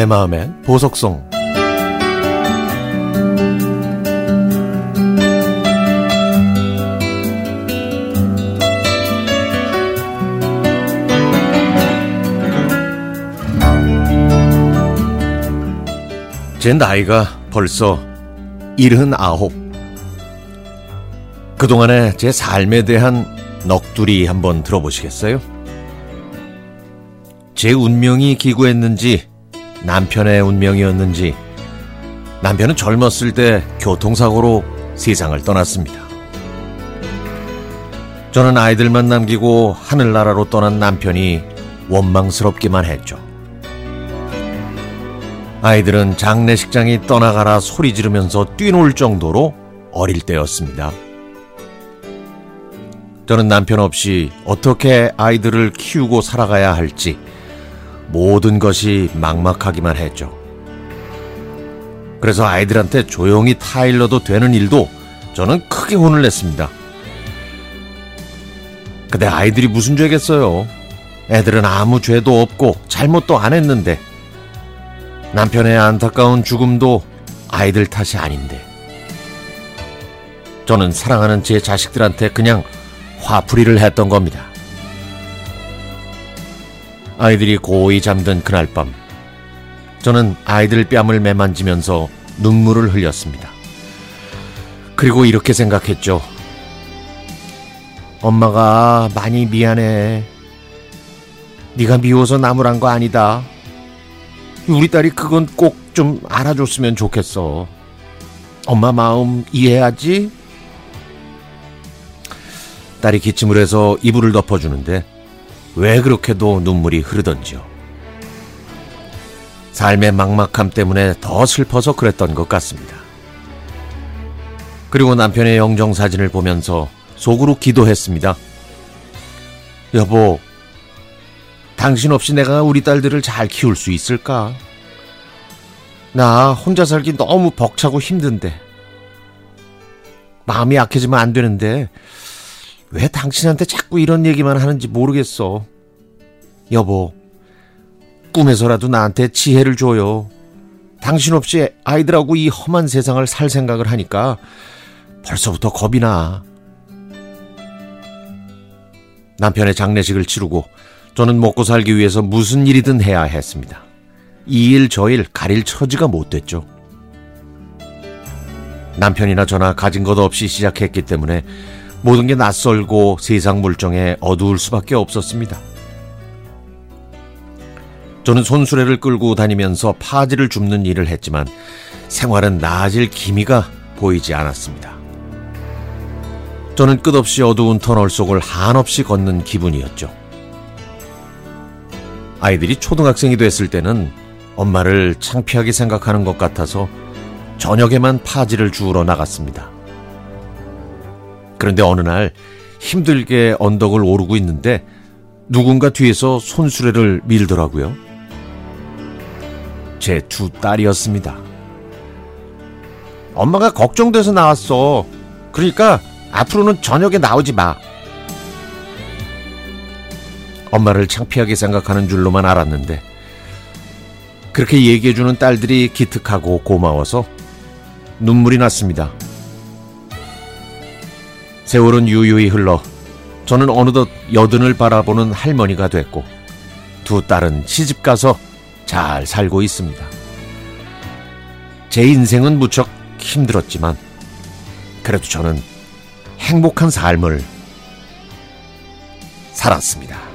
내 마음의 보석송 제 나이가 벌써 일흔아홉. 그동안의 제 삶에 대한 넋두리 한번 들어보시겠어요? 제 운명이 기구했는지 남편의 운명이었는지 남편은 젊었을 때 교통사고로 세상을 떠났습니다. 저는 아이들만 남기고 하늘나라로 떠난 남편이 원망스럽기만 했죠. 아이들은 장례식장이 떠나가라 소리 지르면서 뛰놀 정도로 어릴 때였습니다. 저는 남편 없이 어떻게 아이들을 키우고 살아가야 할지 모든 것이 막막하기만 했죠. 그래서 아이들한테 조용히 타일러도 되는 일도 저는 크게 혼을 냈습니다. 근데 아이들이 무슨 죄겠어요? 애들은 아무 죄도 없고 잘못도 안 했는데 남편의 안타까운 죽음도 아이들 탓이 아닌데. 저는 사랑하는 제 자식들한테 그냥 화풀이를 했던 겁니다. 아이들이 고이 잠든 그날 밤, 저는 아이들 뺨을 매만지면서 눈물을 흘렸습니다. 그리고 이렇게 생각했죠. 엄마가 많이 미안해. 네가 미워서 나무란 거 아니다. 우리 딸이 그건 꼭 좀 알아줬으면 좋겠어. 엄마 마음 이해하지? 딸이 기침을 해서 이불을 덮어주는데 왜 그렇게도 눈물이 흐르던지요. 삶의 막막함 때문에 더 슬퍼서 그랬던 것 같습니다. 그리고 남편의 영정 사진을 보면서 속으로 기도했습니다. 여보, 당신 없이 내가 우리 딸들을 잘 키울 수 있을까? 나 혼자 살기 너무 벅차고 힘든데. 마음이 약해지면 안 되는데, 왜 당신한테 자꾸 이런 얘기만 하는지 모르겠어. 여보, 꿈에서라도 나한테 지혜를 줘요. 당신 없이 아이들하고 이 험한 세상을 살 생각을 하니까 벌써부터 겁이 나. 남편의 장례식을 치르고 저는 먹고 살기 위해서 무슨 일이든 해야 했습니다. 이 일 저 일 가릴 처지가 못 됐죠. 남편이나 저나 가진 것 없이 시작했기 때문에 모든 게 낯설고 세상 물정에 어두울 수밖에 없었습니다. 저는 손수레를 끌고 다니면서 파지를 줍는 일을 했지만 생활은 나아질 기미가 보이지 않았습니다. 저는 끝없이 어두운 터널 속을 한없이 걷는 기분이었죠. 아이들이 초등학생이 됐을 때는 엄마를 창피하게 생각하는 것 같아서 저녁에만 파지를 주우러 나갔습니다. 그런데 어느 날 힘들게 언덕을 오르고 있는데 누군가 뒤에서 손수레를 밀더라고요. 제 두 딸이었습니다. 엄마가 걱정돼서 나왔어. 그러니까 앞으로는 저녁에 나오지 마. 엄마를 창피하게 생각하는 줄로만 알았는데 그렇게 얘기해주는 딸들이 기특하고 고마워서 눈물이 났습니다. 세월은 유유히 흘러 저는 어느덧 여든을 바라보는 할머니가 됐고 두 딸은 시집가서 잘 살고 있습니다. 제 인생은 무척 힘들었지만 그래도 저는 행복한 삶을 살았습니다.